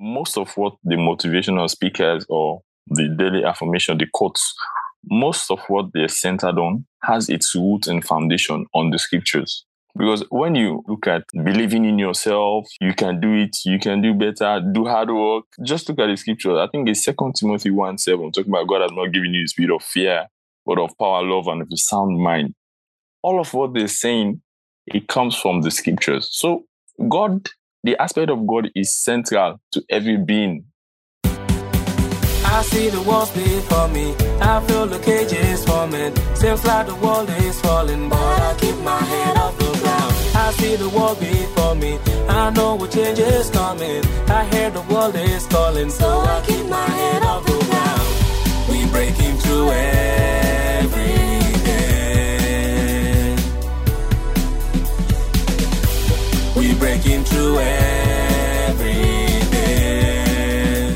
most of what the motivational speakers or the daily affirmation, the quotes, most of what they're centered on has its root and foundation on the scriptures. Because when you look at believing in yourself, you can do it, you can do better, do hard work. Just look at the scripture. I think it's Second Timothy 1 7, talking about God has not given you the spirit of fear, but of power, love, and of a sound mind. All of what they're saying, it comes from the scriptures. So God, the aspect of God is central to every being I see the walls before me. I feel the forming. Seems like the world is falling, but I keep my head off the ground. I see the wall before me. I know what change is coming. I hear the world is calling, so I keep my head off the ground. We breaking through every through every day.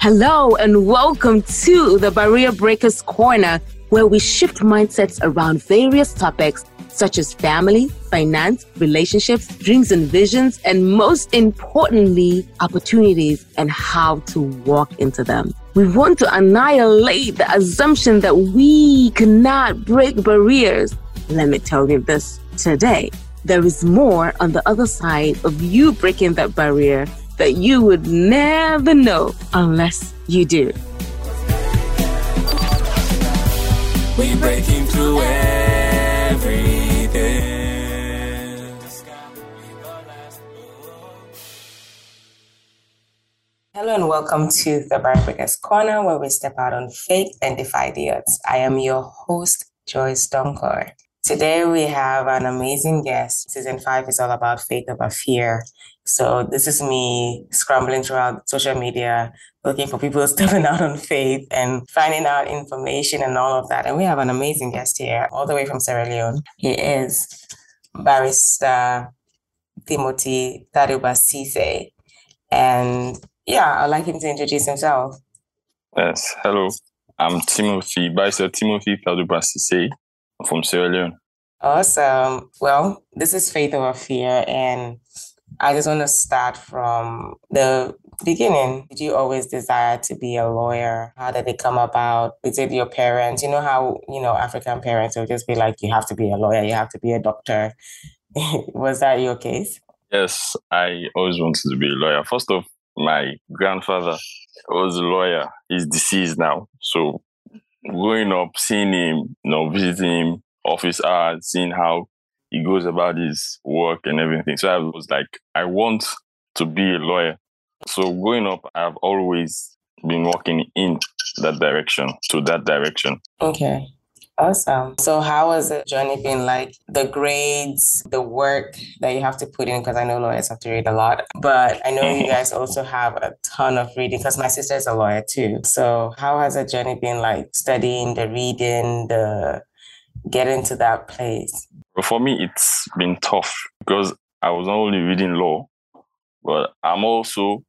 Hello and welcome to the Barrier Breakers Corner, where we shift mindsets around various topics such as family, finance, relationships, dreams and visions, and most importantly, opportunities and how to walk into them. We want to annihilate the assumption that we cannot break barriers. Let me tell you this today. There is more on the other side of you breaking that barrier that you would never know unless you do. We breaking through every day. Hello and welcome to the Barrier Breakers Corner, where we step out on faith and defy the odds. I am your host, Joyce Donkor. Today we have an amazing guest. Season five is all about faith over fear. So this is me scrambling throughout social media, looking for people stepping out on faith and finding out information and all of that. And we have an amazing guest here, all the way from Sierra Leone. He is barrister Timothy Taruba Sise. And yeah, I'd like him to introduce himself. Yes, hello. I'm Timothy, Barrister Timothy Tadubasise from Sierra Leone. Awesome. Well, this is Faith Over Fear, and I just want to start from the beginning. Did you always desire to be a lawyer? How did it come about? Is it your parents? You know how, you know, African parents will just be like, you have to be a lawyer, you have to be a doctor. Was that your case? Yes, I always wanted to be a lawyer. First off, my grandfather was a lawyer. He's deceased now. So growing up, seeing him, you know, visiting him, office hours, seeing how he goes about his work and everything. So I was like, I want to be a lawyer. So growing up, I've always been walking in that direction, to that direction. Okay. Awesome. So, how has the journey been like? The grades, the work that you have to put in, because I know lawyers have to read a lot, but I know you guys also have a ton of reading because my sister is a lawyer too. So, how has the journey been like studying, the reading, the getting to that place? For me, it's been tough because I was not only reading law, but I'm also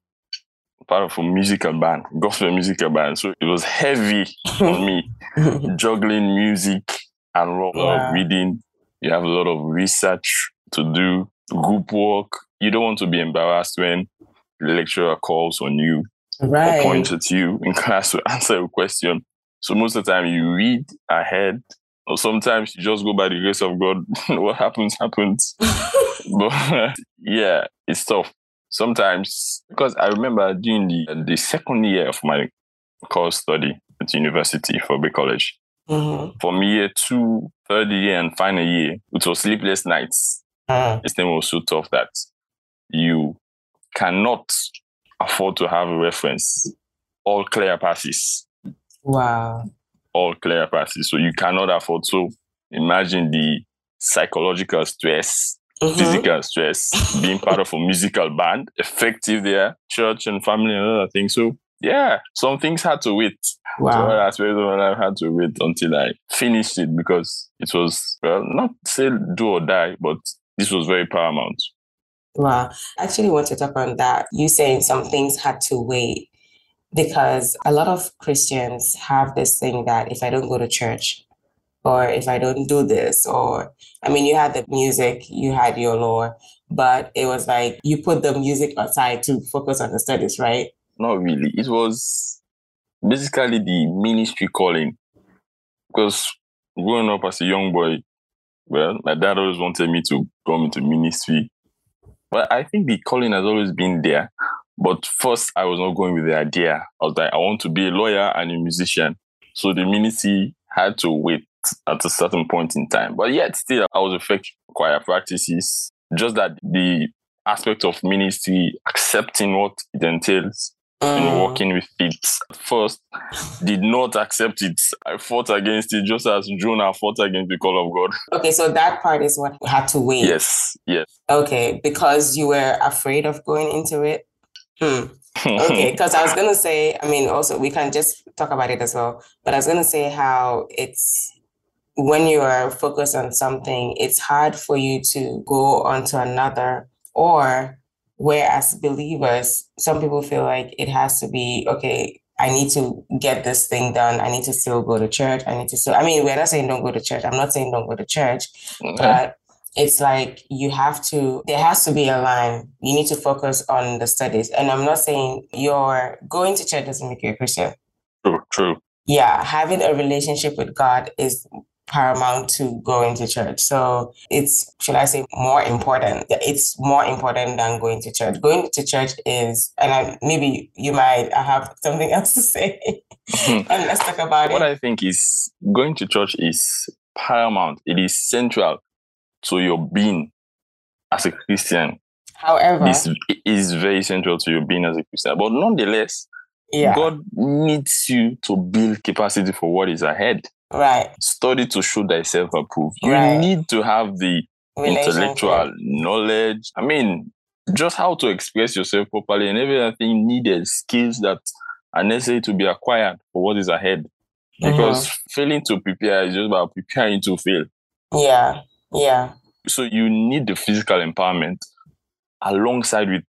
part of a musical band, gospel musical band. So it was heavy on me, juggling music and a lot Yeah. of reading. You have a lot of research to do, group work. You don't want to be embarrassed when the lecturer calls on you or points at you in class to answer a question. So most of the time you read ahead, or sometimes you just go by the grace of God. what happens, happens. but yeah, it's tough. Sometimes because I remember during the the second year of my course study at university Fourah Bay College, Mhm. from year two, third year, and final year, it was sleepless nights. Mm. This thing was so tough that you cannot afford to have a reference. All clear passes Wow. all clear passes. So you cannot afford. So imagine the psychological stress, Mhm. physical stress, being part of a musical band, effective there, church and family and other things. So yeah, some things had to wait. So Wow. other aspects of my life had to wait until I finished it because it was well, not say do or die, but this was very paramount. Wow. I actually want to talk on that. You saying some things had to wait because a lot of Christians have this thing that if I don't go to church or if I don't do this, or I mean, you had the music, you had your law, but it was like you put the music aside to focus on the studies, right? Not really. It was basically the ministry calling. Because growing up as a young boy, well, my dad always wanted me to come into ministry. But I think the calling has always been there. But first, I was not going with the idea. I was like, I want to be a lawyer and a musician. So the ministry had to wait at a certain point in time. But yet, still, I was affected choir practices. Just that the aspect of ministry, accepting what it entails, and Mm. working with it at first did not accept it. I fought against it just as Jonah fought against the call of God. Okay, so that part is what had to wait. Yes, yes. Okay, because you were afraid of going into it. Hmm. Okay, because I was gonna say, I mean, also we can just talk about it as well. But I was gonna say how it's when you are focused on something, it's hard for you to go on to another. Or whereas believers, some people feel like it has to be okay. I need to get this thing done. I need to still go to church. I need to still. I mean, we're not saying don't go to church. I'm not saying don't go to church mm-hmm. but it's like you have to there has to be a line you need to focus on the studies and i'm not saying you're going to church doesn't make you a christian true, true. yeah having a relationship with god is paramount to going to church so it's should i say more important it's more important than going to church going to church is and I, maybe you might have something else to say and let's talk about What it What I think is going to church is paramount. It is central to your being as a Christian. however This is very central to your being as a Christian. But nonetheless, yeah God needs you to build capacity for what is ahead. right Study to show thyself approved. You Right. need to have the intellectual knowledge. I mean, just how to express yourself properly and everything needed skills that are necessary to be acquired for what is ahead. Because mm-hmm. failing to prepare is just about preparing to fail. Yeah, yeah, So you need the physical empowerment alongside with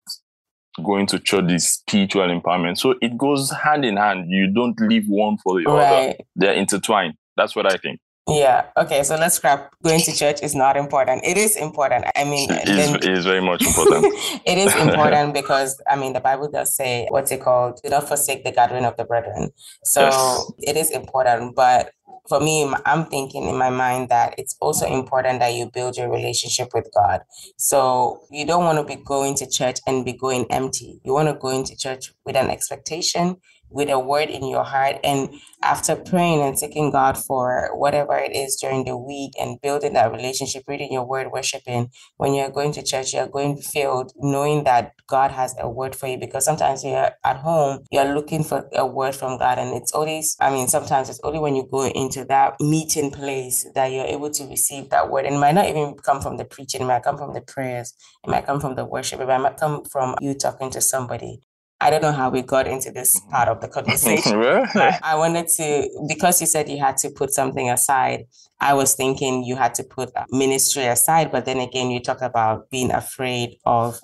going to church, the spiritual empowerment. So it goes hand in hand. You don't leave one for the other. They're intertwined. That's what I think. Yeah. Okay, so let's scrap going to church is not important. It is important. I mean, It is, then- it is very much important. it is important because I mean the Bible does say what's it called? Do not forsake the gathering of the brethren. So Yes. it is important. But for me, I'm thinking in my mind that it's also important that you build your relationship with God. So you don't want to be going to church and be going empty. You want to go into church with an expectation, with a word in your heart. And after praying and seeking God for whatever it is during the week and building that relationship, reading your word, worshiping, when you're going to church, you're going filled, knowing that God has a word for you. Because sometimes you're at home, you're looking for a word from God. And it's always, I mean, sometimes it's only when you go into that meeting place that you're able to receive that word. And it might not even come from the preaching, it might come from the prayers, it might come from the worship, it might come from you talking to somebody. I don't know how we got into this part of the conversation. I wanted to, because you said you had to put something aside, I was thinking you had to put ministry aside, but then again, you talk about being afraid of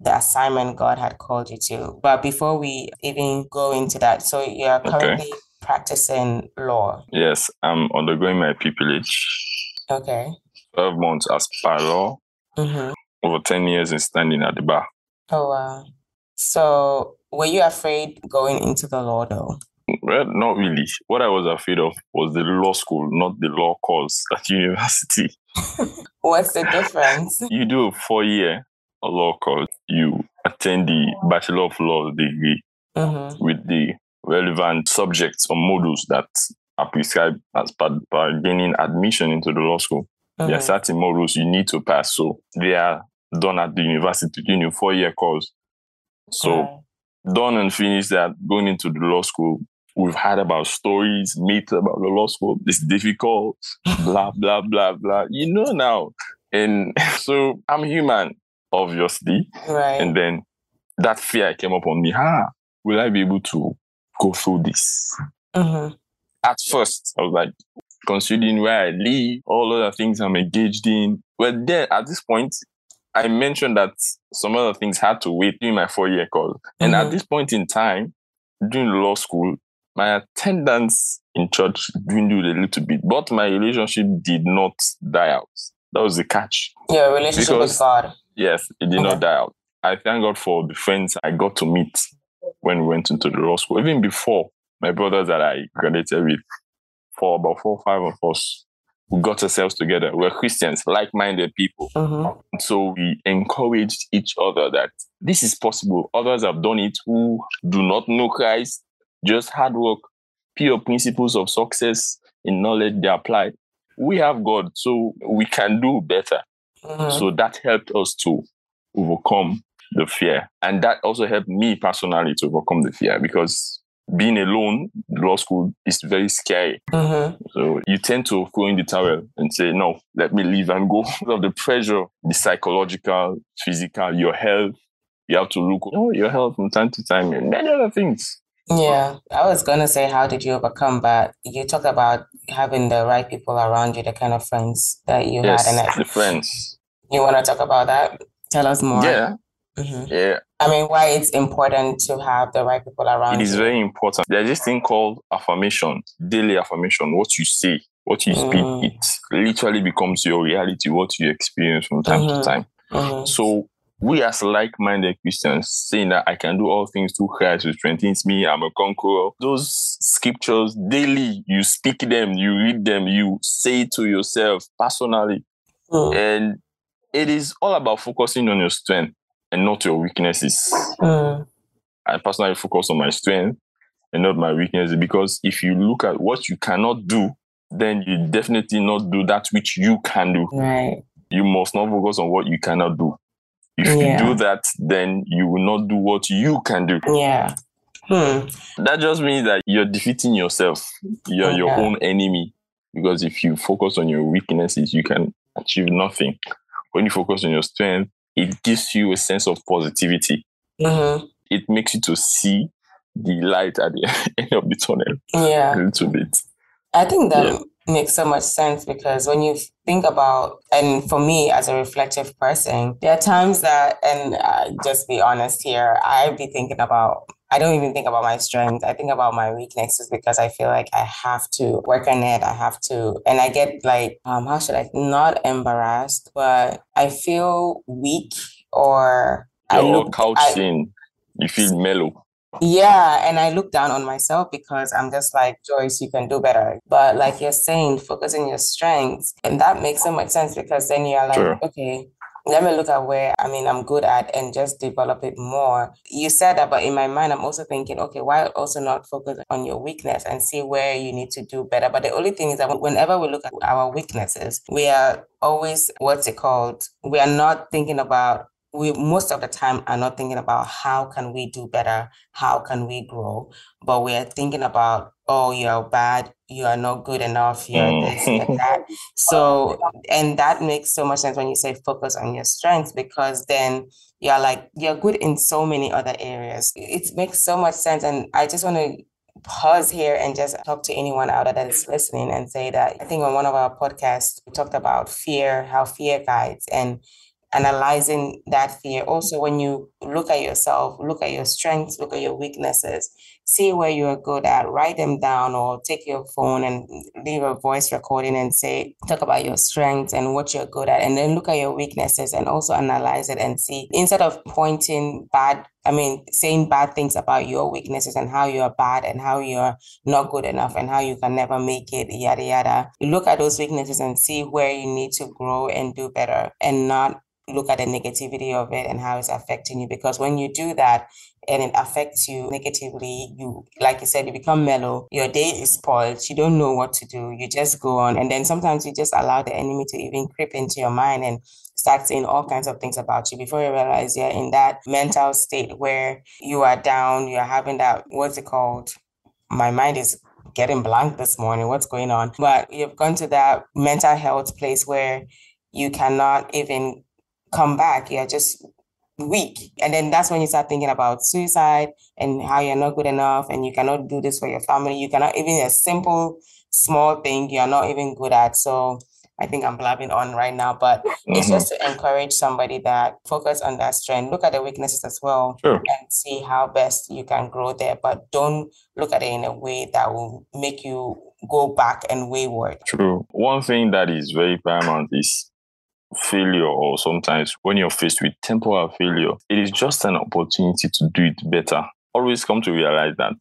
the assignment God had called you to. But before we even go into that, so you're Okay. currently practicing law. yes, I'm undergoing my pupillage. Okay. 12 months as par law, Mm-hmm. over 10 years in standing at the bar. Oh, wow. So were you afraid going into the law though? Well, not really. What I was afraid of was the law school, not the law course at university. What's the difference? You do a four year law course, you attend the Bachelor of Laws degree Mm-hmm. with the relevant subjects or modules that are prescribed as part by gaining admission into the law school. There are certain modules you need to pass. So they are done at the university, doing a four year course. So done and finished that, going into the law school. We've heard about stories, myths about the law school. It's difficult, blah, blah, blah, blah. You know now. And so I'm human, obviously. right. And then that fear came up on me. Ah, will I be able to go through this? mm-hmm. At first, I was like, considering where I live, all other things I'm engaged in. Well, then at this point, I mentioned that some other things had to wait during my four year course. And Mhm. at this point in time, during law school, my attendance in church dwindled a little bit, but my relationship did not die out. That was the catch. Yeah, relationship with Because- God. Yes, it did Okay. not die out. I thank God for the friends I got to meet when we went into the law school. Even before my brothers that I graduated with, for about four or five of us, we got ourselves together. We're Christians, like-minded people. Mhm. So we encouraged each other that this is possible. Others have done it who do not know Christ, just hard work, pure principles of success in knowledge they apply. We have God, so we can do better. Mhm. So that helped us to overcome the fear. And that also helped me personally to overcome the fear because being alone, law school is very scary. Mhm. So you tend to throw in the towel and say, no, let me leave and go. Of the pressure, the psychological, physical, your health. You have to look oh, your health from time to time and many other things. Yeah, I was gonna say, how did you overcome? But you talk about having the right people around you, the kind of friends that you yes, had, and the friends. you want to talk about that? Tell us more. Yeah, Mhm. yeah. I mean, why it's important to have the right people around It is you. very important. There's this thing called affirmation, daily affirmation. What you say, what you speak, Mm. it literally becomes your reality, what you experience from time Mhm. to time. Mhm. So we as like-minded Christians saying that I can do all things through Christ who strengthens me, I'm a conqueror. Those scriptures daily, you speak them, you read them, you say to yourself personally. Mm. And it is all about focusing on your strength and not your weaknesses. Mm. I personally focus on my strength and not my weaknesses because if you look at what you cannot do, then you definitely not do that which you can do. Right. You must not focus on what you cannot do. If Yeah. you do that, then you will not do what you can do. Yeah. Hmm. That just means that you're defeating yourself. You're your own enemy. Because if you focus on your weaknesses, you can achieve nothing. When you focus on your strength, it gives you a sense of positivity. hmm It makes you to see the light at the end of the tunnel Yeah. a little bit. I think that Yeah. makes so much sense because when you think about, and for me as a reflective person, there are times that, and uh, just be honest here, I'd be thinking about. I don't even think about my strengths. I think about my weaknesses because I feel like I have to work on it. I have to, and I get like, um, how should I? Not embarrassed, but I feel weak or I You're look. couch I, in, you feel mellow. yeah, and I look down on myself because I'm just like, Joyce, you can do better. But like you're saying, focus on your strengths. And that makes so much sense because then you're like, Sure. okay, let me look at where I mean I'm good at and just develop it more. You said that, but in my mind, I'm also thinking, okay, why also not focus on your weakness and see where you need to do better? But the only thing is that whenever we look at our weaknesses, we are always what's it called? We are not thinking about we most of the time are not thinking about how can we do better how can we grow but we are thinking about oh you're bad you are not good enough you're this you're Mm. that so and that makes so much sense when you say focus on your strengths because then you're like you're good in so many other areas it makes so much sense and i just want to pause here and just talk to anyone out there that is listening and say that i think on one of our podcasts we talked about fear how fear guides and analyzing that fear. Also, when you look at yourself, look at your strengths, look at your weaknesses, see where you are good at, write them down, or take your phone and leave a voice recording and say, talk about your strengths and what you're good at, and then look at your weaknesses and also analyze it and see instead of pointing bad. I mean, saying bad things about your weaknesses and how you're bad and how you're not good enough and how you can never make it, yada, yada. Look at those weaknesses and see where you need to grow and do better and not look at the negativity of it and how it's affecting you because when you do that and it affects you negatively you like you said you become mellow your day is spoiled you don't know what to do you just go on. And then sometimes you just allow the enemy to even creep into your mind and start saying all kinds of things about you before you realize you're in that mental state where you are down you're having that what's it called? My mind is getting blank this morning what's going on? But you've gone to that mental health place where you cannot even come back you're just weak and then that's when you start thinking about suicide and how you're not good enough and you cannot do this for your family you cannot even a simple small thing you're not even good at so i think i'm blabbing on right now but it's Mhm. just to encourage somebody that focus on that strength look at the weaknesses as well Sure. and see how best you can grow there but don't look at it in a way that will make you go back and wayward True. One thing that is very paramount is failure or sometimes when you're faced with temporal failure, it is just an opportunity to do it better. Always come to realize that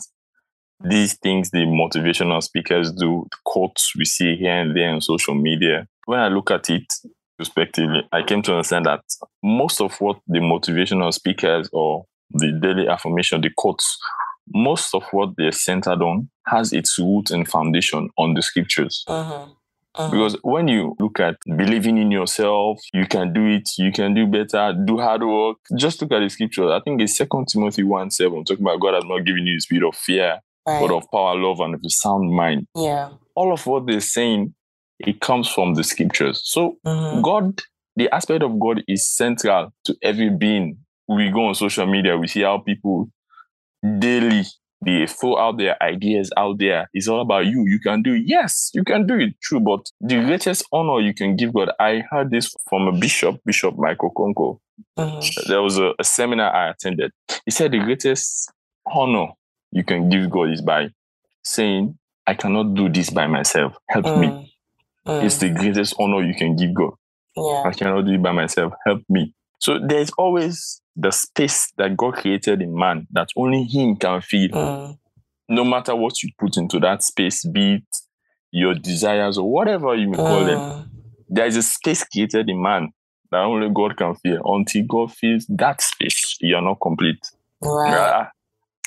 these things the motivational speakers do, the quotes we see here and there on social media, when I look at it respectively, I came to understand that most of what the motivational speakers or the daily affirmation, the quotes, most of what they're centered on has its root and foundation on the scriptures. Uh-huh. Uh-huh. Because when you look at believing in yourself, you can do it, you can do better, do hard work. Just look at the scripture. I think it's Second Timothy 1 7, talking about God has not given you the spirit of fear, right. but of power, love, and of a sound mind. yeah. All of what they're saying, it comes from the scriptures. So Mhm. God, the aspect of God is central to every being. We go on social media, we see how people daily they throw out their ideas out there. It's all about you. You can do it. Yes, you can do it. True, but the greatest honor you can give God. I heard this from a bishop, Bishop Michael Konko. Mhm. There was a, a seminar I attended. He said the greatest honor you can give God is by saying, I cannot do this by myself. Help me. Mm. Mm. It's the greatest honor you can give God. yeah. I cannot do it by myself. Help me. So there's always the space that God created in man that only Him can fill. Mm. No matter what you put into that space, be it your desires or whatever you may call them, Mm. there is a space created in man that only God can fill. Until God fills that space, you are not complete. Right. Yeah.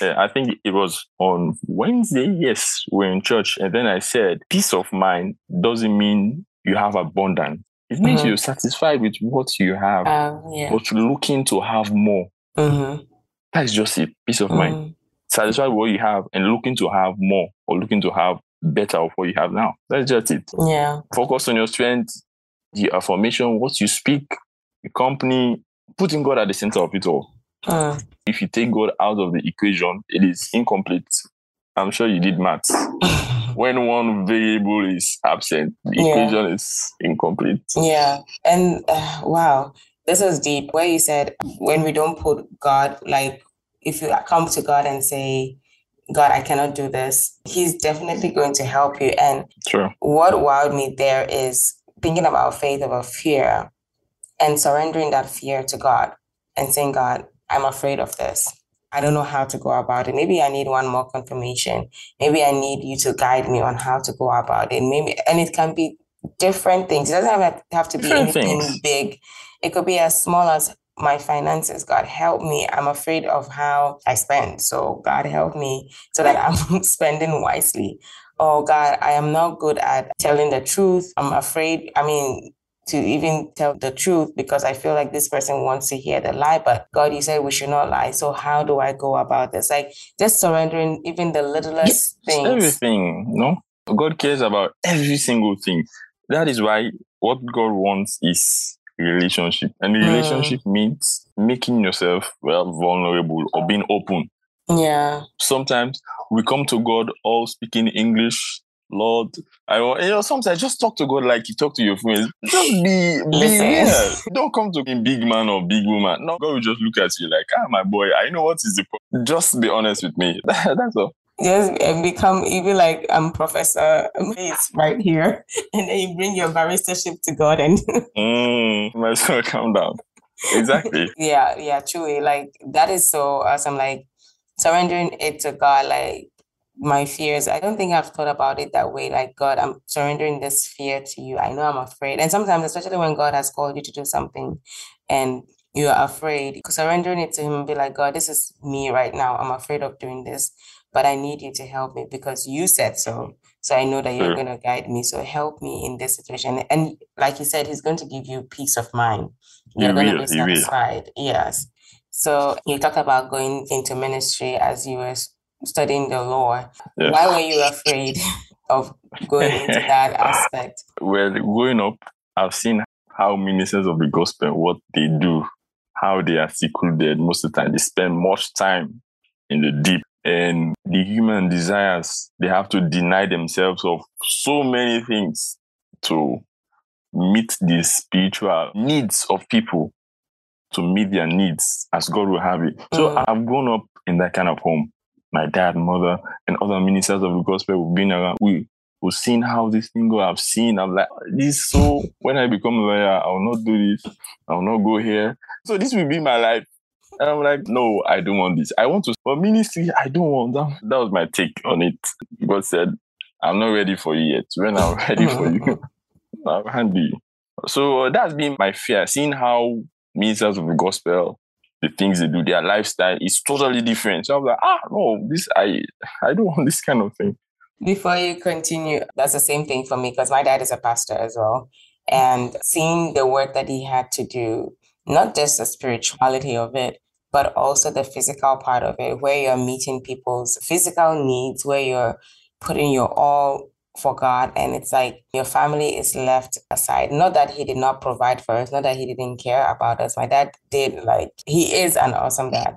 Yeah, I think it was on Wednesday. Yes, we're in church. And then I said, peace of mind doesn't mean you have abundance. It means Mhm. you're satisfied with what you have, Um, yeah. but you're looking to have more. Mm-hmm. That's just it. Peace of mind. Satisfied with what you have and looking to have more or looking to have better of what you have now. That's just it. Yeah. Focus on your strength, the affirmation, what you speak, the company, putting God at the center of it all. Mm. If you take God out of the equation, it is incomplete. I'm sure you did maths. when one variable is absent, the Yeah. equation is incomplete. Yeah. And uh, wow, this is deep. Where you said when we don't put God, like if you come to God and say, God, I cannot do this, He's definitely going to help you. And True. what wowed me there is thinking about faith about fear and surrendering that fear to God and saying, God, I'm afraid of this. I don't know how to go about it. Maybe I need one more confirmation. Maybe I need you to guide me on how to go about it. Maybe, and it can be different things. It doesn't have, have to be Different anything things. big. It could be as small as my finances. God help me. I'm afraid of how I spend. So God help me so that I'm spending wisely. Oh God, I am not good at telling the truth. I'm afraid. I mean, to even tell the truth because I feel like this person wants to hear the lie. But God, you said we should not lie. So how do I go about this? Like just surrendering even the littlest things. Everything, no? God cares about every single thing. That is why what God wants is relationship. And Mm. relationship means making yourself well vulnerable or being open. Yeah. Sometimes we come to God all speaking English. Lord, I want, you know, sometimes just talk to God like you talk to your friends. Just be, be real. Don't come to a big man or big woman. No, God will just look at you like, ah, my boy, I know what is the problem. Just be honest with me. That's all. Just and become even like I'm Professor Mace right here. And then you bring your barristership to God and Mm, might as well calm down. Exactly. yeah, yeah, truly. Like that is so awesome. Like surrendering it to God, like my fears. I don't think I've thought about it that way. Like, God, I'm surrendering this fear to you. I know I'm afraid. And sometimes, especially when God has called you to do something and you are afraid, surrendering it to Him and be like, God, this is me right now. I'm afraid of doing this, but I need you to help me because you said so. So I know that you're Sure. going to guide me. So help me in this situation. And like you said, He's going to give you peace of mind. You're going to be satisfied. Yes. So you talked about going into ministry as you were studying the law. Yeah. Why were you afraid of going into that aspect? Well, growing up, I've seen how ministers of the gospel, what they do, how they are secluded. Most of the time, they spend much time in the deep. And the human desires, they have to deny themselves of so many things to meet the spiritual needs of people, to meet their needs as God will have it. So Mm. I've grown up in that kind of home. My dad, mother, and other ministers of the gospel have been around. We We've seen how this thing go. I've seen. I'm like, this. So when I become a lawyer, I will not do this. I will not go here. So this will be my life. And I'm like, no, I don't want this. I want to. For ministry, I don't want that. That was my take on it. God said, I'm not ready for you yet. When I'm ready for you, I'll hand you. So that's been my fear. Seeing how ministers of the gospel, the things they do, their lifestyle is totally different. So I'm like, ah, no, this I I don't want this kind of thing. Before you continue, that's the same thing for me because my dad is a pastor as well. And seeing the work that he had to do, not just the spirituality of it, but also the physical part of it, where you're meeting people's physical needs, where you're putting your all for God. And it's like your family is left aside. Not that he did not provide for us, not that he didn't care about us. My dad did, like, he is an awesome dad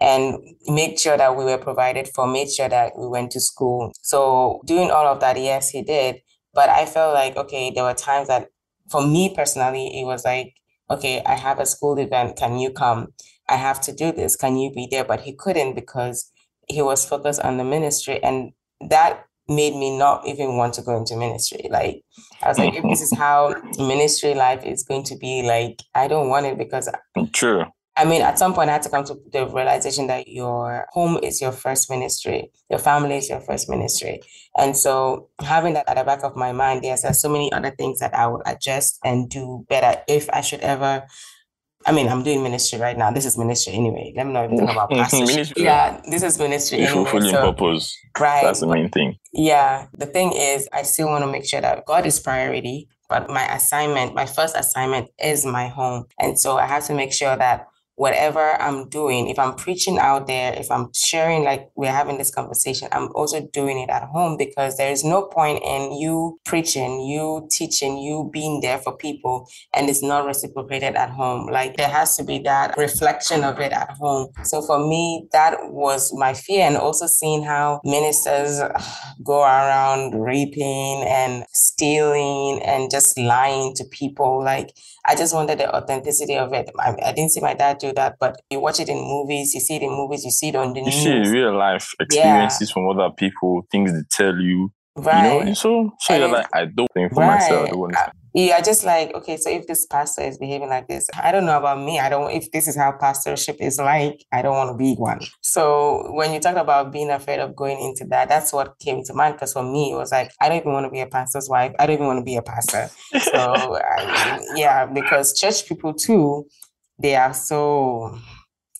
and made sure that we were provided for, made sure that we went to school. So, doing all of that, yes, he did. But I felt like, okay, there were times that for me personally, it was like, okay, I have a school event. Can you come? I have to do this. Can you be there? But he couldn't because he was focused on the ministry. And that made me not even want to go into ministry. Like I was like, if this is how ministry life is going to be, like I don't want it because mm, true. I mean, at some point, I had to come to the realization that your home is your first ministry, your family is your first ministry. And so, having that at the back of my mind, yes, there's so many other things that I would adjust and do better if I should ever I mean, I'm doing ministry right now. This is ministry anyway. Let me know if you talk about pastorship. yeah, this is ministry. Anyway, fulfilling so, purpose. Right. That's the main thing. Yeah. The thing is, I still want to make sure that God is priority, but my assignment, my first assignment is my home. And so I have to make sure that whatever I'm doing, if I'm preaching out there, if I'm sharing, like we're having this conversation, I'm also doing it at home because there is no point in you preaching, you teaching, you being there for people, and it's not reciprocated at home. Like there has to be that reflection of it at home. So for me, that was my fear, and also seeing how ministers go around raping and stealing and just lying to people. Like I just wanted the authenticity of it. I, I didn't see my dad do that, but you watch it in movies, you see it in movies, you see it on the you news. see real life experiences yeah. from other people, things they tell you. Right. You know, so so and you're like, I don't think for right. myself. I yeah, I just like, okay, so if this pastor is behaving like this, I don't know about me. I don't, if this is how pastorship is like, I don't want to be one. So when you talk about being afraid of going into that, that's what came to mind. Because for me, it was like, I don't even want to be a pastor's wife. I don't even want to be a pastor. So I, yeah, because church people too, they are so,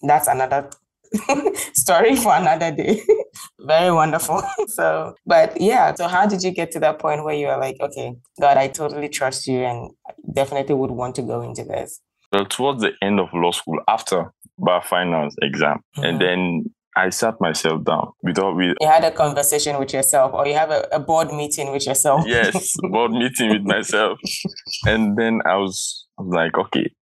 that's another story for another day. Very wonderful. so, but yeah, so how did you get to that point where you were like, okay, God, I totally trust you and definitely would want to go into this? Well, towards the end of law school, after bar finals exam, mm-hmm. and then I sat myself down without with you had a conversation with yourself or you have a, a board meeting with yourself. yes, board meeting with myself. And then I was, I was like, okay,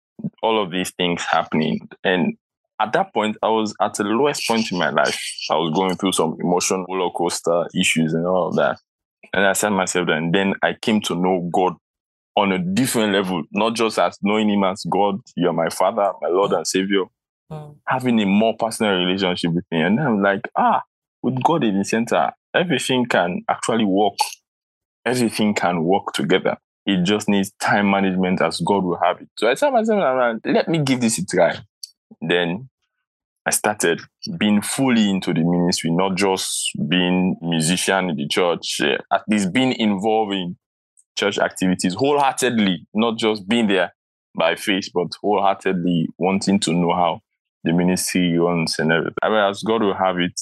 all of these things happening. And at that point, I was at the lowest point in my life. I was going through some emotional roller coaster issues and all of that. And I sat myself there, and then I came to know God on a different level, not just as knowing Him as God, you're my Father, my Lord and Savior, mm. having a more personal relationship with me. And then I'm like, ah, with God in the center, everything can actually work. Everything can work together. It just needs time management as God will have it. So I sat myself let me give this a try. Then I started being fully into the ministry, not just being musician in the church, uh, at least being involved in church activities wholeheartedly, not just being there by faith, but wholeheartedly wanting to know how the ministry runs and everything. I mean, as God will have it.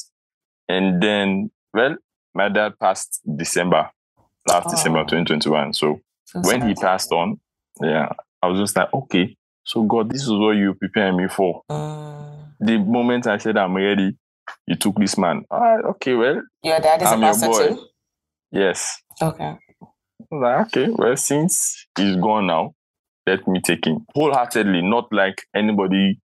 And then, well, my dad passed December, last oh. December 2021. So, so when he passed on, yeah, I was just like, okay, so God, this is what you preparing me for. Uh, the moment I said I'm ready, you took this man. All right, okay, well. Your dad is I'm a pastor too? Yes. Okay. Like, okay, well, since he's gone now, let me take him wholeheartedly, not like anybody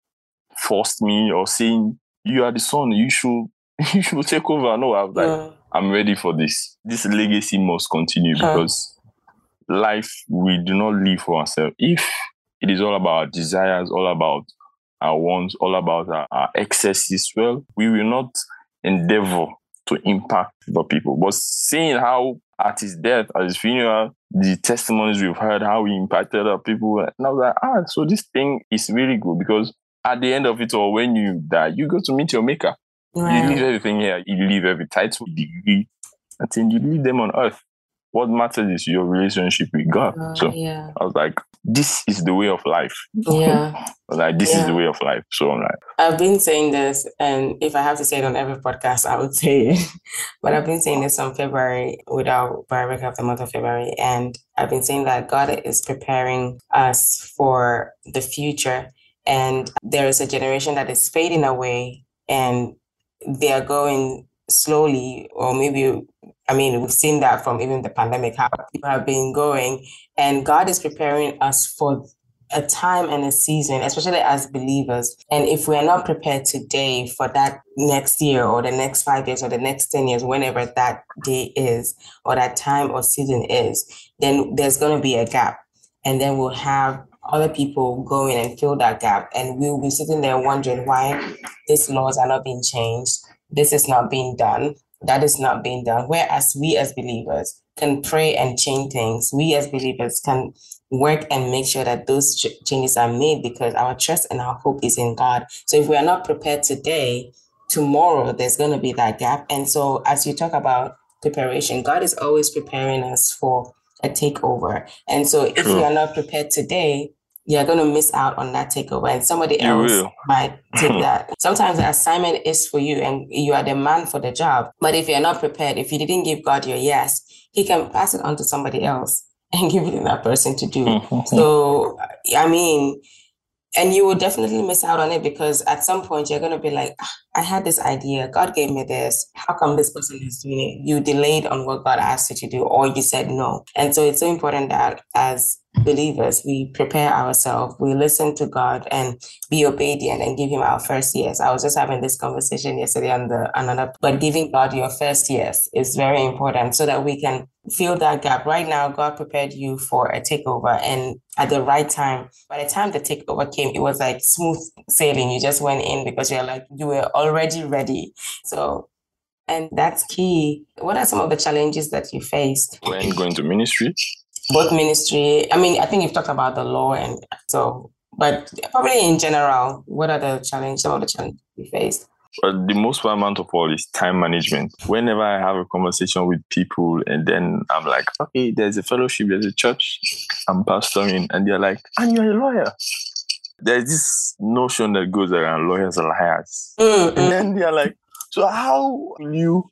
forced me or saying, you are the son, you should you should take over. No, I was like, yeah. I'm ready for this. This legacy must continue because life we do not live for ourselves. If it is all about desires, all about our wants, all about our, our excesses. Well, we will not endeavor to impact the people. But seeing how at his death, at his funeral, the testimonies we've heard, how he impacted our people, and I was like, ah, so this thing is really good because at the end of it all, when you die, you go to meet your maker. Right. You leave everything here. You leave every title, degree, and then you leave them on earth. What matters is your relationship with God. Uh, so yeah. I was like, this is the way of life. Yeah. Like, this is the way of life. So I'm like, I've been saying this, and if I have to say it on every podcast, I would say it. but I've been saying this on February without Barak of the month of February. And I've been saying that God is preparing us for the future. And there is a generation that is fading away, and they are going slowly, or maybe, I mean, we've seen that from even the pandemic, how people have been going. And God is preparing us for a time and a season, especially as believers. And if we are not prepared today for that next year or the next five years or the next 10 years, whenever that day is or that time or season is, then there's going to be a gap. And then we'll have other people go in and fill that gap. And we'll be sitting there wondering why these laws are not being changed. This is not being done. That is not being done. Whereas we as believers can pray and change things. We as believers can work and make sure that those ch- changes are made because our trust and our hope is in God. So if we are not prepared today, tomorrow there's going to be that gap. And so as you talk about preparation, God is always preparing us for a takeover. And so if you are not prepared today, you're going to miss out on that takeover and somebody You else will. might take that. Sometimes the assignment is for you and you are the man for the job. But if you're not prepared, if you didn't give God your yes, he can pass it on to somebody else and give it to that person to do. So, I mean, and you will definitely miss out on it because at some point you're going to be like, "Ah, I had this idea. God gave me this. How come this person is doing it? You delayed on what God asked you to do, or you said no. And so it's so important that as believers, we prepare ourselves, we listen to God and be obedient and give Him our first yes. I was just having this conversation yesterday on the another, but giving God your first yes is very important so that we can fill that gap. Right now, God prepared you for a takeover, and at the right time, by the time the takeover came, it was like smooth sailing. You just went in because you're like you were already ready. So, and that's key. What are some of the challenges that you faced? when going to ministry, Both ministry. I mean, I think you've talked about the law, and so, but probably in general, what are the challenges? Some of the challenges we faced. But the most paramount of all is time management. Whenever I have a conversation with people and then I'm like, okay, there's a fellowship, there's a church, I'm pastoring, and they're like, and you're a lawyer. There's this notion that goes around lawyers are liars. Mm, And then they're like, so how will you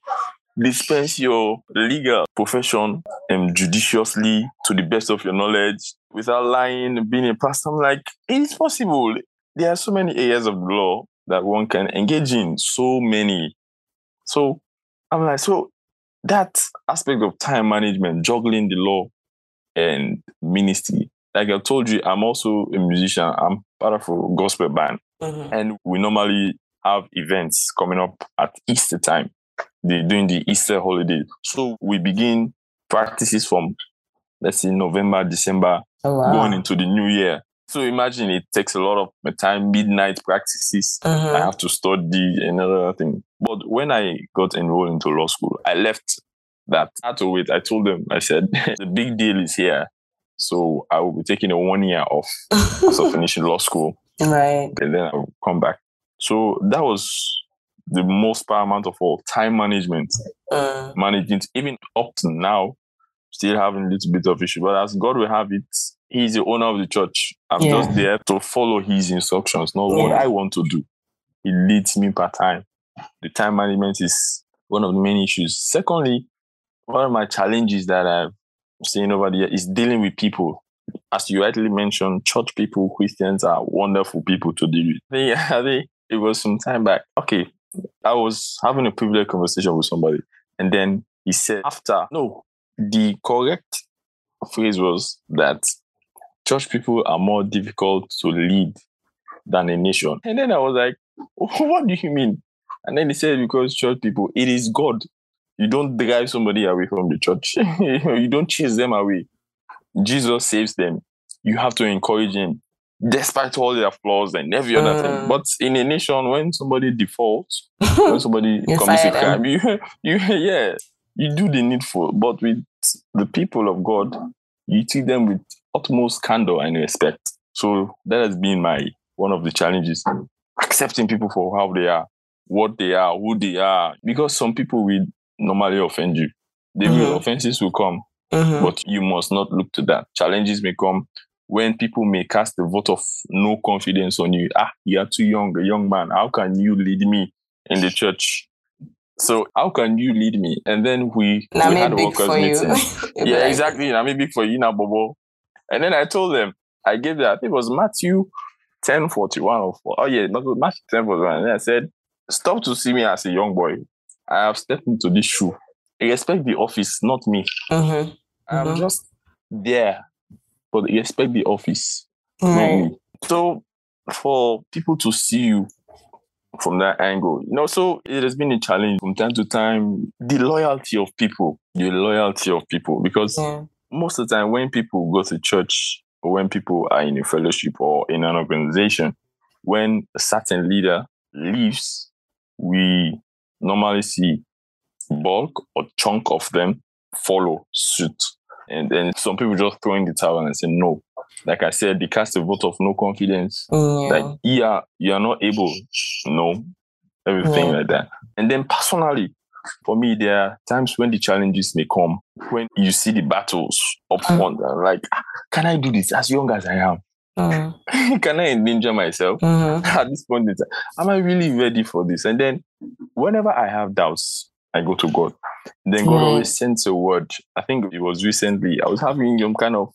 dispense your legal profession um, judiciously to the best of your knowledge without lying, being a pastor? I'm like, it's possible. There are so many areas of law that one can engage in, so many. So I'm like, so that aspect of time management, juggling the law and ministry. Like I told you, I'm also a musician. I'm part of a gospel band mhm. and we normally have events coming up at Easter time. They during the Easter holiday. So we begin practices from let's say November, December, Oh, wow. going into the new year. So imagine it takes a lot of my time, midnight practices. I Mhm. have to study another thing. But when I got enrolled into law school, I left that. I had to wait. I told them, I said, the big deal is here. So I will be taking a one year off after finishing law school right. and then I'll come back. So that was the most paramount of all time management. Mm, Managing even up to now, still having a little bit of issue. But as God will have it, He's the owner of the church. I'm Yeah. just there to follow His instructions, not what I want to do. He leads me part time. The time management is one of the main issues. Secondly, one of my challenges that I've seen over the year is dealing with people. As you rightly mentioned, church people, Christians are wonderful people to deal with. I think, I think it was some time back. Okay, I was having a privileged conversation with somebody, and then he said, after, no, the correct phrase was that church people are more difficult to lead than a nation. And then I was like, what do you mean? And then he said, because church people, it is God. You don't drive somebody away from the church. you don't chase them away. Jesus saves them. You have to encourage them. Despite all their flaws and every other Mm. thing. But in a nation, when somebody defaults, when somebody commits a crime, you, you, yeah, you do the needful. But with the people of God, you treat them with utmost candor and respect. So that has been my one of the challenges: accepting people for how they are, what they are, who they are. Because some people will normally offend you. The Mhm. offenses will come Mhm. but you must not look to that. Challenges may come when people may cast a vote of no confidence on you. Ah, you are too young, a young man. How can you lead me in the church? So how can you lead me? And then we, Now we had a workers meeting. Yeah, exactly. I mean, big for you now, Bobo. And then I told them, I gave that, I think it was Matthew 10 41 or 4. Oh, yeah, Matthew 10 41. And then I said, Stop to see me as a young boy. I have stepped into this shoe. I respect the office, not me. Mhm. I'm Mhm. just there, but you expect the office, Right. So for people to see you from that angle, you know, so it has been a challenge from time to time. The loyalty of people, the loyalty of people, because Yeah. most of the time when people go to church or when people are in a fellowship or in an organization, when a certain leader leaves, we normally see bulk or chunk of them follow suit. And then some people just throw in the towel and say no. Like I said, they cast a vote of no confidence. Yeah. Like you are you are not able, no, everything Yeah. like that. And then personally, for me, there are times when the challenges may come when you see the battles up Mm. front. like, "Ah, can I do this as young as I am? Mhm. can I endanger myself? Mhm. at this point in time, am I really ready for this? And then whenever I have doubts, I go to God. Then God Right. always sends a word. I think it was recently, I was having some kind of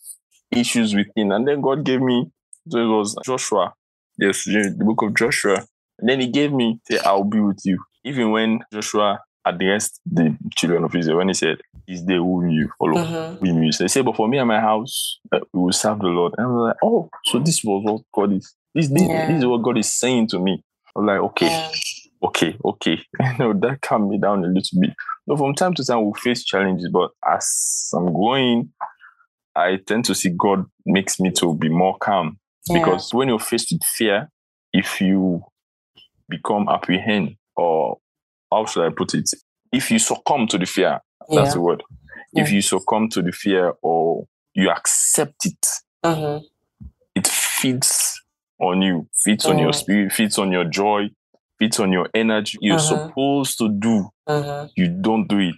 issues with him. And then God gave me, so it was Joshua. Yes, the book of Joshua. And then he gave me, say, I'll be with you. Even when Joshua addressed the children of Israel, when he said, Is there whom you follow? Mhm. Whom you say, but for me and my house, uh, we will serve the Lord. And I was like, Oh, so this was what God is. This, this, Yeah. this is what God is saying to me. I was like, okay, Yeah. Okay, okay. You know, that calmed me down a little bit. No, from time to time we face challenges, but as I'm going, I tend to see God makes me to be more calm. Yeah. Because when you're faced with fear, if you become apprehend or how should I put it? If you succumb to the fear, that's the word. If you succumb to the fear or you accept it, Mhm. it feeds on you, feeds on your Mm. spirit, feeds on your joy, feeds on your energy. You're Mhm. supposed to do, Mhm. you don't do it.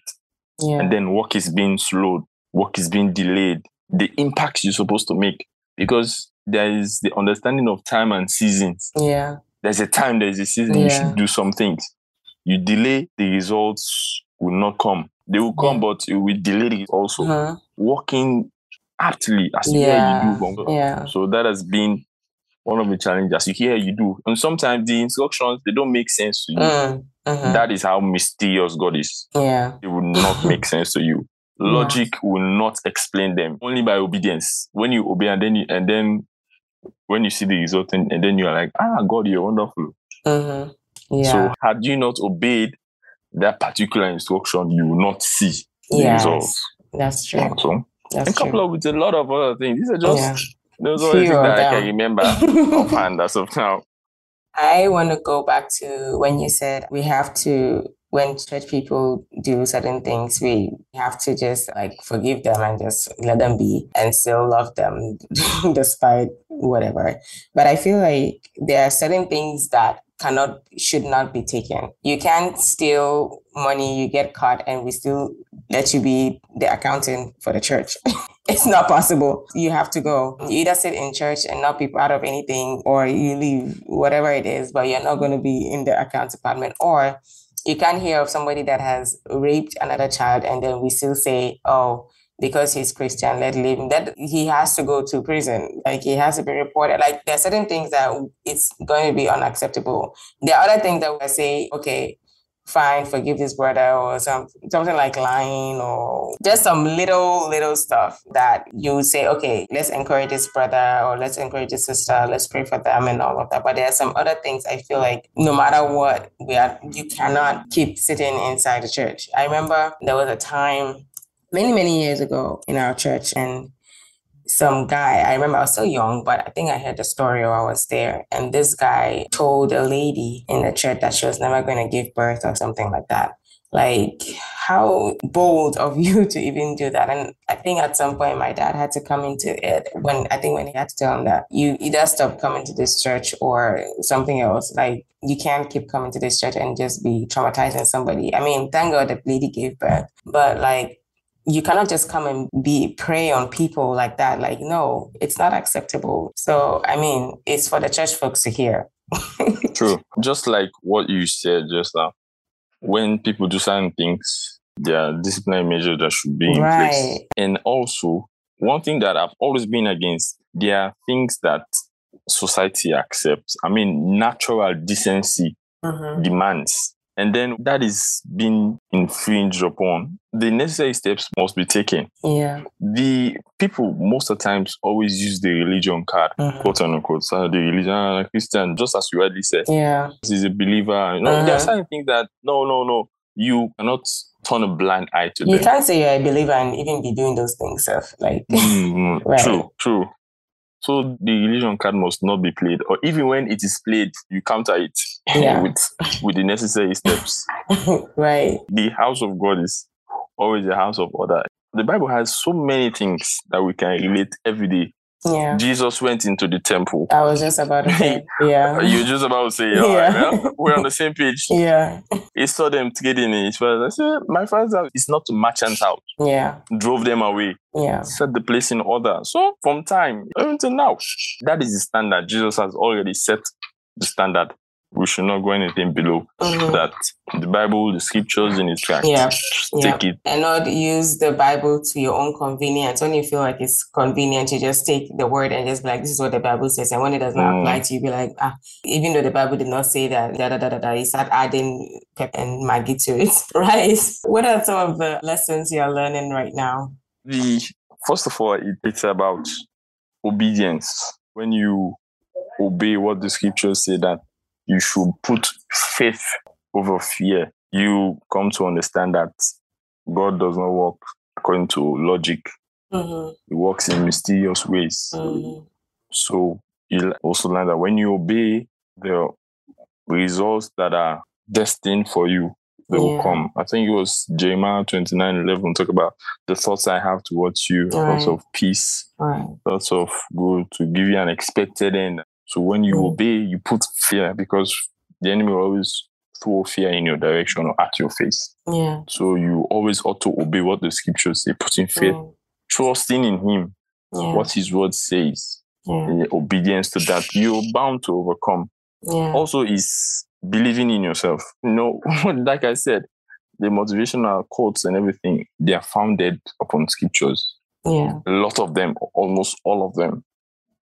Yeah. And then work is being slowed, work is being delayed. The impacts you're supposed to make because there is the understanding of time and seasons. yeah. There's a time, there's a season you should do some things. You delay, the results will not come. They will come, Yeah. but it will delay it also. Mhm. Working aptly as you Yeah. you do. Yeah. So that has been one of the challenges. You hear, you do. And sometimes the instructions, they don't make sense to you. Mm. Mhm. That is how mysterious God is. Yeah. It will not make sense to you. Logic will not explain them. Only by obedience. When you obey and then you, and then when you see the result and, and then you're like, ah, God, you're wonderful. Mhm. Yeah. So had you not obeyed that particular instruction, you will not see the yes. results. That's true. So That's and coupled true. with a lot of other things. These are just Yeah. Those are the things that I can remember offhand as of now. I want to go back to when you said we have to, when church people do certain things, we have to just like forgive them and just let them be and still love them despite whatever. But I feel like there are certain things that cannot, should not be taken. You can't steal money, you get caught, and we still let you be the accountant for the church. It's not possible. You have to go. You either sit in church and not be part of anything, or you leave, whatever it is, but you're not going to be in the account department. Or you can't hear of somebody that has raped another child, and then we still say, oh, because he's Christian, let him. That he has to go to prison. Like he has to be reported. Like there are certain things that it's going to be unacceptable. There are other things that we say, okay, fine, forgive this brother or some, something like lying or just some little, little stuff that you say, okay, let's encourage this brother or let's encourage this sister, let's pray for them and all of that. But there are some other things I feel like no matter what, we are, you cannot keep sitting inside the church. I remember there was a time many, many years ago in our church and some guy, I remember I was so young, but I think I heard the story while I was there. And this guy told a lady in the church that she was never going to give birth or something like that. Like, how bold of you to even do that. And I think at some point my dad had to come into it when I think when he had to tell him that you either stop coming to this church or something else. Like, you can't keep coming to this church and just be traumatizing somebody. I mean, thank God the lady gave birth, but like, you cannot just come and be prey on people like that. Like, no, it's not acceptable. So, I mean, it's for the church folks to hear. True. Just like what you said just now, when people do certain things, there are disciplinary measures that should be in Right. place. And also, one thing that I've always been against, there are things that society accepts. I mean, natural decency Mhm. demands. And then that is being infringed upon. The necessary steps must be taken. Yeah. The people most of the times always use the religion card, Mhm. quote unquote. So the religion, uh, Christian, just as you rightly said, Yeah. he's a believer. You know, there are certain things that no, no, no, you cannot turn a blind eye to You them. can't say you're a believer and even be doing those things. Like, Mm, Right. True, true. So the illusion card must not be played, or even when it is played, you counter it Yeah. with with the necessary steps. right. The house of God is always a house of order. The Bible has so many things that we can relate every day. Yeah. Jesus went into the temple. I was just about to say, yeah. You're just about to say, Yeah. right, we're on the same page. yeah. He saw them trading in his father. I said, My father's house is not a merchant house. Yeah. Drove them away, Yeah. set the place in order. So from time until now, that is the standard. Jesus has already set the standard. We should not go anything below Mhm. that. The Bible, the scriptures in its track. Yeah. Take it. And not use the Bible to your own convenience. When you feel like it's convenient, you just take the word and just be like, this is what the Bible says. And when it does not Mm. apply to you, be like, ah, even though the Bible did not say that, da da da da da, you start adding pep and Maggi to it. right. What are some of the lessons you're learning right now? The first of all, it, it's about obedience. When you obey what the scriptures say that you should put faith over fear, you come to understand that God does not work according to logic. Mm-hmm. He works in mysterious ways. Mm-hmm. So you also learn that when you obey, the results that are destined for you, they will come. I think it was Jeremiah 29 11 talk about the thoughts I have towards you, thoughts of peace, right. thoughts of good to give you an expected end. So when you Mm. obey, you put fear because the enemy will always throw fear in your direction or at your face. Yeah. So you always ought to obey what the scriptures say, putting faith, Mm. trusting in him, Yeah. what his word says Yeah. in obedience to that, you're bound to overcome. Yeah. Also, is believing in yourself. You know, like I said, the motivational quotes and everything, they are founded upon scriptures. Yeah. A lot of them, almost all of them.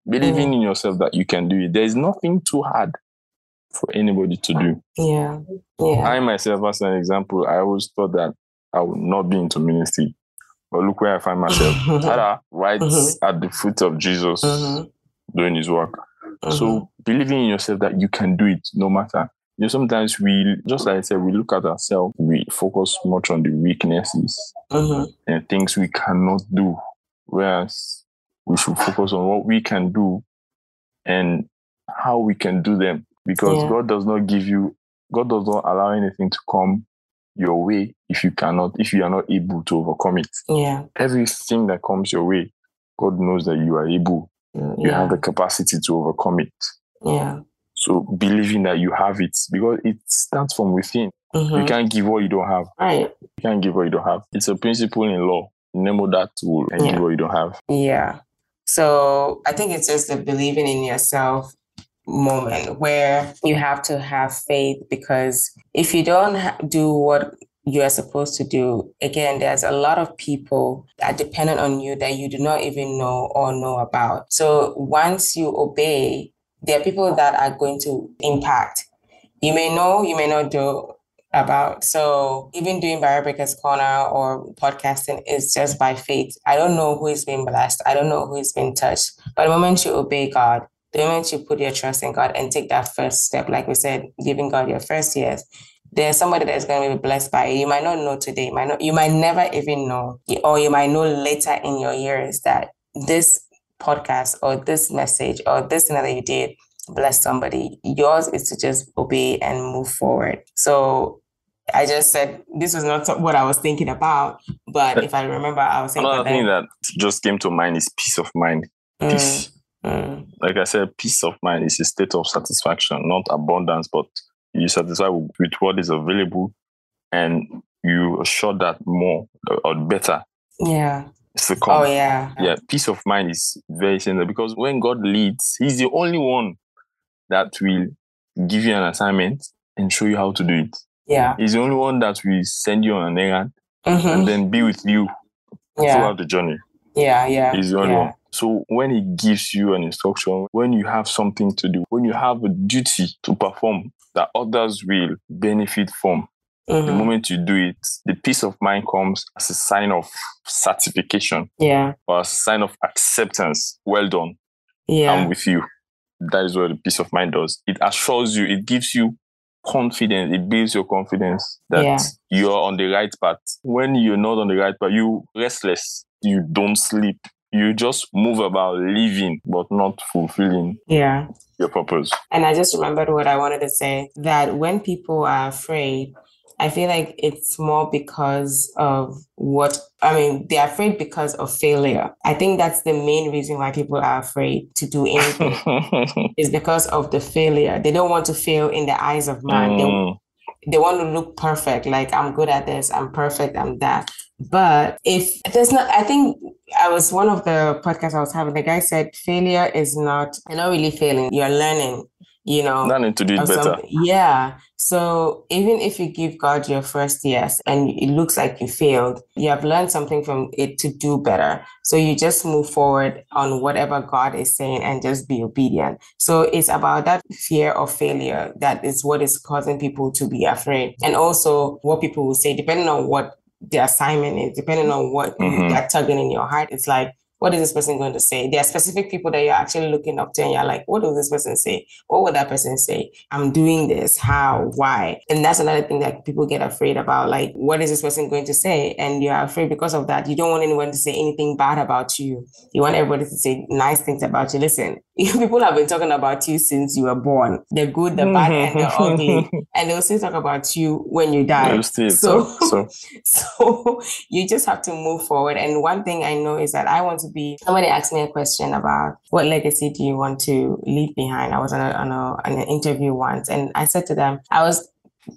Believing in yourself that you can do it. There is nothing too hard for anybody to do. Yeah. Yeah. I myself, as an example, I always thought that I would not be into ministry. But look where I find myself. Tada, right Mhm. at the foot of Jesus Mhm. doing his work. Mhm. So believing in yourself that you can do it no matter. You know, sometimes we, just like I said, we look at ourselves, we focus much on the weaknesses Mhm. and things we cannot do, whereas we should focus on what we can do and how we can do them. Because Yeah. God does not give you, God does not allow anything to come your way if you cannot, if you are not able to overcome it. Yeah. Everything that comes your way, God knows that you are able, you have the capacity to overcome it. Yeah. So believing that you have it because it starts from within. You Mhm. can't give what you don't have. Right. You can't give what you don't have. It's a principle in law. Nemo dat quod non Yeah. give what you don't have. Yeah. So I think it's just the believing in yourself moment where you have to have faith because if you don't do what you are supposed to do, again, there's a lot of people that are dependent on you that you do not even know or know about. So once you obey, there are people that are going to impact. You may know, you may not do about. So even doing Barrier Breakers Corner or podcasting is just by faith. I don't know who is being blessed. I don't know who is being touched. But the moment you obey God, the moment you put your trust in God and take that first step, like we said, giving God your first years, there's somebody that's going to be blessed by it. You might not know today. You might not, you might never even know, or you might know later in your years that this podcast or this message or this thing that you did bless somebody. Yours is to just obey and move forward. So I just said this was not what I was thinking about, but if I remember, I was saying Another thing that just came to mind is peace of mind. Peace. Mm, Like I said, peace of mind is a state of satisfaction, not abundance, but you satisfy with, with what is available and you assure that more or better yeah. come. Oh yeah. yeah, peace of mind is very essential because when God leads, He's the only one that will give you an assignment and show you how to do it. Yeah. He's the only one that will send you on an errand Mhm. and then be with you Yeah. throughout the journey. Yeah. Yeah. He's the only yeah. one. So when He gives you an instruction, when you have something to do, when you have a duty to perform that others will benefit from, the Mhm. moment you do it, the peace of mind comes as a sign of certification Yeah. or as a sign of acceptance. Well done. Yeah. I'm with you. That is what the peace of mind does. It assures you, it gives you confidence, it builds your confidence that Yeah. you're on the right path. When you're not on the right path, you restless, you don't sleep, you just move about living but not fulfilling yeah. your purpose. And I just remembered what I wanted to say that when people are afraid, I feel like it's more because of what I mean, they're afraid because of failure. I think that's the main reason why people are afraid to do anything is because of the failure. They don't want to fail in the eyes of man. They, Mm, they want to look perfect, like I'm good at this, I'm perfect, I'm that. But if there's not, I think I was one of the podcasts I was having, the guy said failure is not, you're not really failing, you're learning, you know. learning to do it better. Yeah. So even if you give God your first yes and it looks like you failed, you have learned something from it to do better. So you just move forward on whatever God is saying and just be obedient. So it's about that fear of failure that is what is causing people to be afraid. And also what people will say, depending on what the assignment is, depending on what Mhm. you're tugging in your heart, it's like, what is this person going to say? There are specific people that you're actually looking up to, and you're like, what will this person say? What would that person say? I'm doing this. How? Why? And that's another thing that people get afraid about. Like, what is this person going to say? And you're afraid because of that. You don't want anyone to say anything bad about you. You want everybody to say nice things about you. Listen, people have been talking about you since you were born the good, the bad, and the mm-hmm. ugly. And they'll still talk about you when you die. Still- So- so, so So you just have to move forward. And one thing I know is that I want to be. Somebody asked me a question about what legacy do you want to leave behind. I was on, a, on, a, on an interview once, and I said to them, I was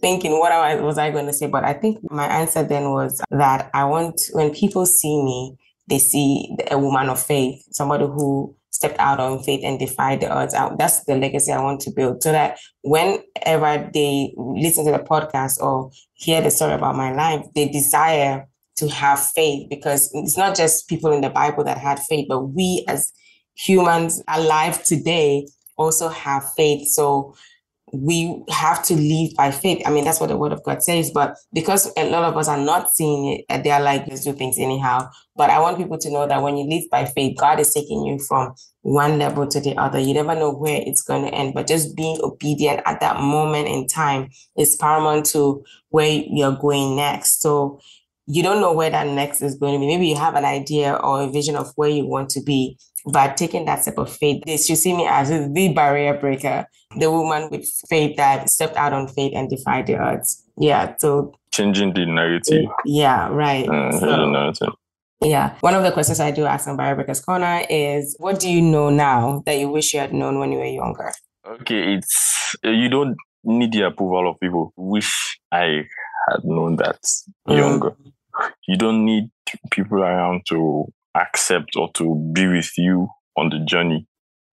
thinking, what I- was I going to say? But I think my answer then was that I want when people see me, they see a woman of faith, somebody who stepped out on faith and defied the odds. That's the legacy I want to build, so that whenever they listen to the podcast or hear the story about my life, they desire to have faith because it's not just people in the Bible that had faith, but we as humans alive today also have faith. So we have to live by faith. I mean, that's what the word of God says. But because a lot of us are not seeing it, uh, they're like, let's do things anyhow. But I want people to know that when you live by faith, God is taking you from one level to the other. You never know where it's going to end, but just being obedient at that moment in time is paramount to where you're going next. So you don't know where that next is going to be. Maybe you have an idea or a vision of where you want to be, but taking that step of faith, they should see me as the barrier breaker, the woman with faith that stepped out on faith and defied the odds. Yeah. So changing the narrative. yeah, right. Uh, So- the narrative. yeah. One of the questions I do ask on Barrier Breakers Corner is what do you know now that you wish you had known when you were younger? Okay, it's uh, you don't need the approval of people. Wish I had known that Mm. younger. You don't need people around to accept or to be with you on the journey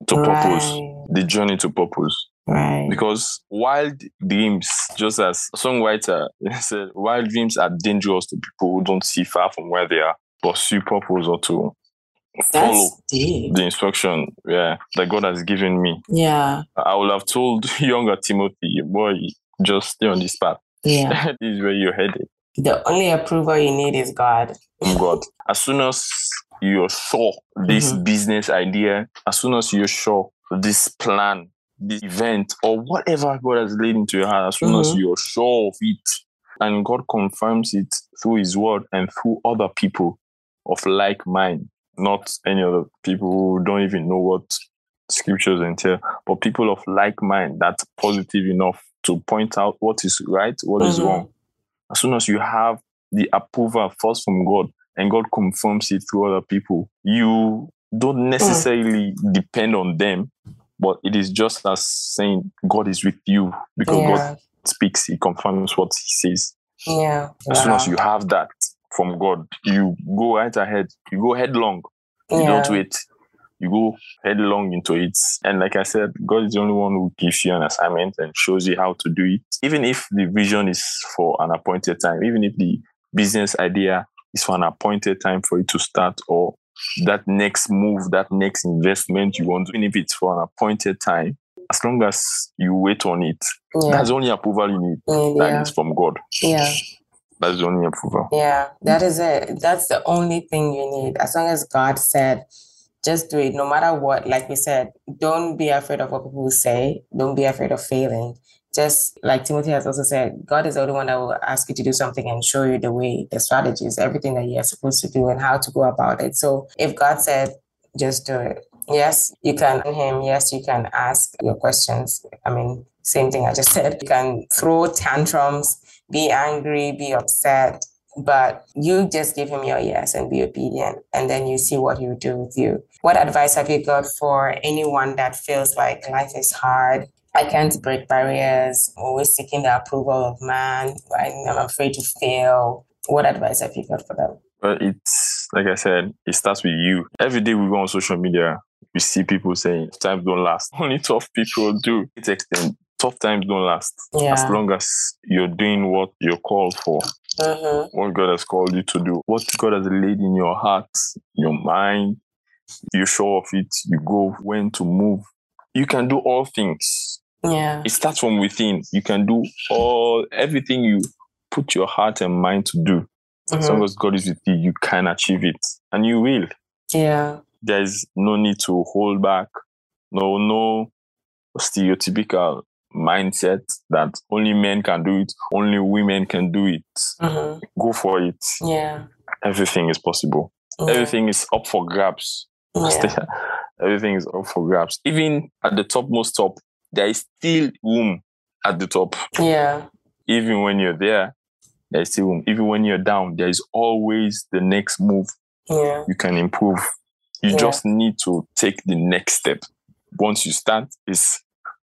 to purpose. The journey to purpose. Right. Because wild dreams, just as songwriter said, wild dreams are dangerous to people who don't see far from where they are. Pursue purpose or to follow deep. the instruction yeah, that God has given me. Yeah. I would have told younger Timothy, boy, just stay on this path. Yeah. this is where you're headed. the only approval you need is God. God. As soon as you're sure this Mhm. business idea, as soon as you're sure this plan, this event, or whatever God has laid into your heart, as soon as Mhm. you're sure of it, and God confirms it through His word and through other people of like mind, not any other people who don't even know what scriptures entail, but people of like mind that's positive enough to point out what is right, what is Mhm. wrong. As soon as you have the approval first from God and God confirms it through other people, you don't necessarily depend on them, but it is just as saying God is with you because God speaks, He confirms what He says. Yeah. As soon as you have that from God, you go right ahead. You go headlong. You Yeah. don't wait. You go headlong into it. And like I said, God is the only one who gives you an assignment and shows you how to do it. Even if the vision is for an appointed time, even if the business idea is for an appointed time for it to start, or that next move, that next investment you want, even if it's for an appointed time, as long as you wait on it, Yeah. that's the only approval you need. Mm, That yeah. is from God. Yeah. That's the only approval. Yeah, that is it. That's the only thing you need. As long as God said, just do it, no matter what. Like we said, don't be afraid of what people say. Don't be afraid of failing. Just like Timothy has also said, God is the only one that will ask you to do something and show you the way, the strategies, everything that you're supposed to do and how to go about it. So if God said, just do it. Yes, you can him. Yes, you can ask your questions. I mean, same thing I just said. You can throw tantrums, be angry, be upset, but you just give him your yes and be obedient, and then you see what he'll do with you. What advice have you got for anyone that feels like life is hard? I can't break barriers, always seeking the approval of man, I'm afraid to fail. What advice have you got for them? But it's like I said, it starts with you. Every day we go on social media, we see people saying times don't last. Only tough people do. It's extent. Tough times don't last. As long as you're doing what you're called for, Mm-hmm. what God has called you to do, what God has laid in your heart, your mind, you're sure of it, you go when to move. You can do all things. Yeah. It starts from within. You can do all everything you put your heart and mind to do. As Mhm. long as God is with you, you can achieve it. And you will. Yeah. There is no need to hold back. No, no stereotypical mindset that only men can do it, only women can do it. Mm-hmm. Go for it. Yeah. Everything is possible. Yeah. Everything is up for grabs. Yeah. Everything is up for grabs. Even at the topmost top, there is still room at the top. Yeah. Even when you're there, there is still room. Even when you're down, there is always the next move Yeah. you can improve. You Yeah. just need to take the next step. Once you start, is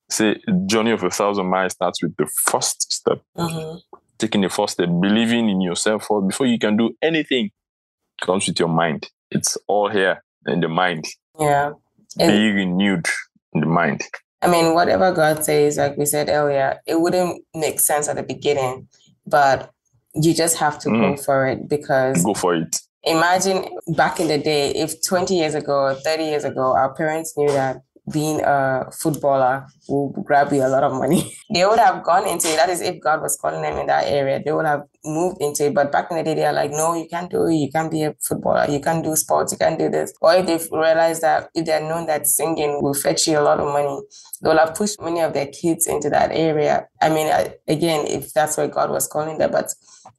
say journey of a thousand miles starts with the first step. Mm-hmm. Taking the first step, believing in yourself first before you can do anything. Comes with your mind. It's all here in the mind. Yeah. Being renewed in the mind. I mean, um, whatever God says, like we said earlier, it wouldn't make sense at the beginning, but you just have to go mm. for it because Go for it. imagine back in the day, if 20 years ago 30 years ago, our parents knew that being a footballer will grab you a lot of money, they would have gone into it. That is, if God was calling them in that area, they would have moved into it. But back in the day, they are like, no, you can't do it. You can't be a footballer. You can't do sports. You can't do this. Or if they've realized that, if they're known that singing will fetch you a lot of money, they will have pushed many of their kids into that area. I mean, again, if that's where God was calling them, but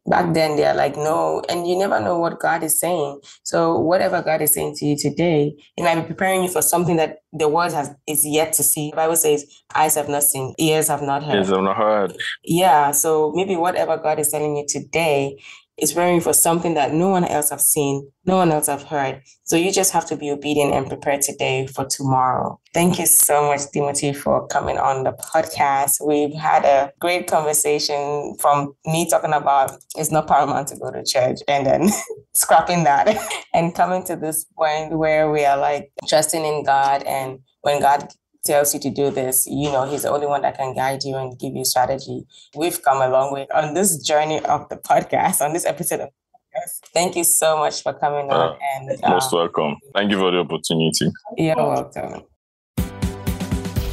back then they're like, no, and you never know what God is saying. So whatever God is saying to you today, it might be preparing you for something that the world has is yet to see. The Bible says, eyes have not seen, ears have not heard. Yes, I've not heard. Yeah, so maybe whatever God is telling you today is preparing for something that no one else have seen, no one else have heard. So you just have to be obedient and prepare today for tomorrow. Thank you so much, Timothy, for coming on the podcast. We've had a great conversation from me talking about it's not paramount to go to church and then scrapping that and coming to this point where we are like trusting in God and when God tells you to do this, you know, he's the only one that can guide you and give you strategy. We've come a long way on this journey of the podcast, on this episode of the podcast. Thank you so much for coming on. Uh, and Most um, welcome. Thank you for the opportunity. you're welcome.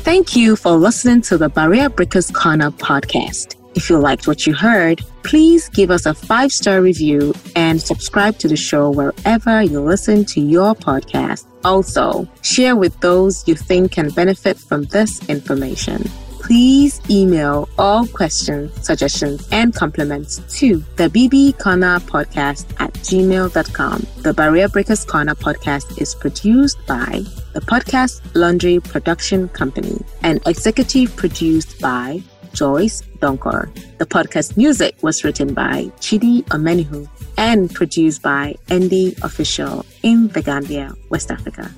Thank you for listening to the Barrier Breakers Corner podcast. If you liked what you heard, please give us a five star review and subscribe to the show wherever you listen to your podcast. Also, share with those you think can benefit from this information. Please email all questions, suggestions, and compliments to the BB podcast at gmail.com. The Barrier Breakers Corner podcast is produced by the Podcast Laundry Production Company and executive produced by Joyce Donkor. The podcast music was written by Chidi Omenihu and produced by Andy Official in The Gambia, West Africa.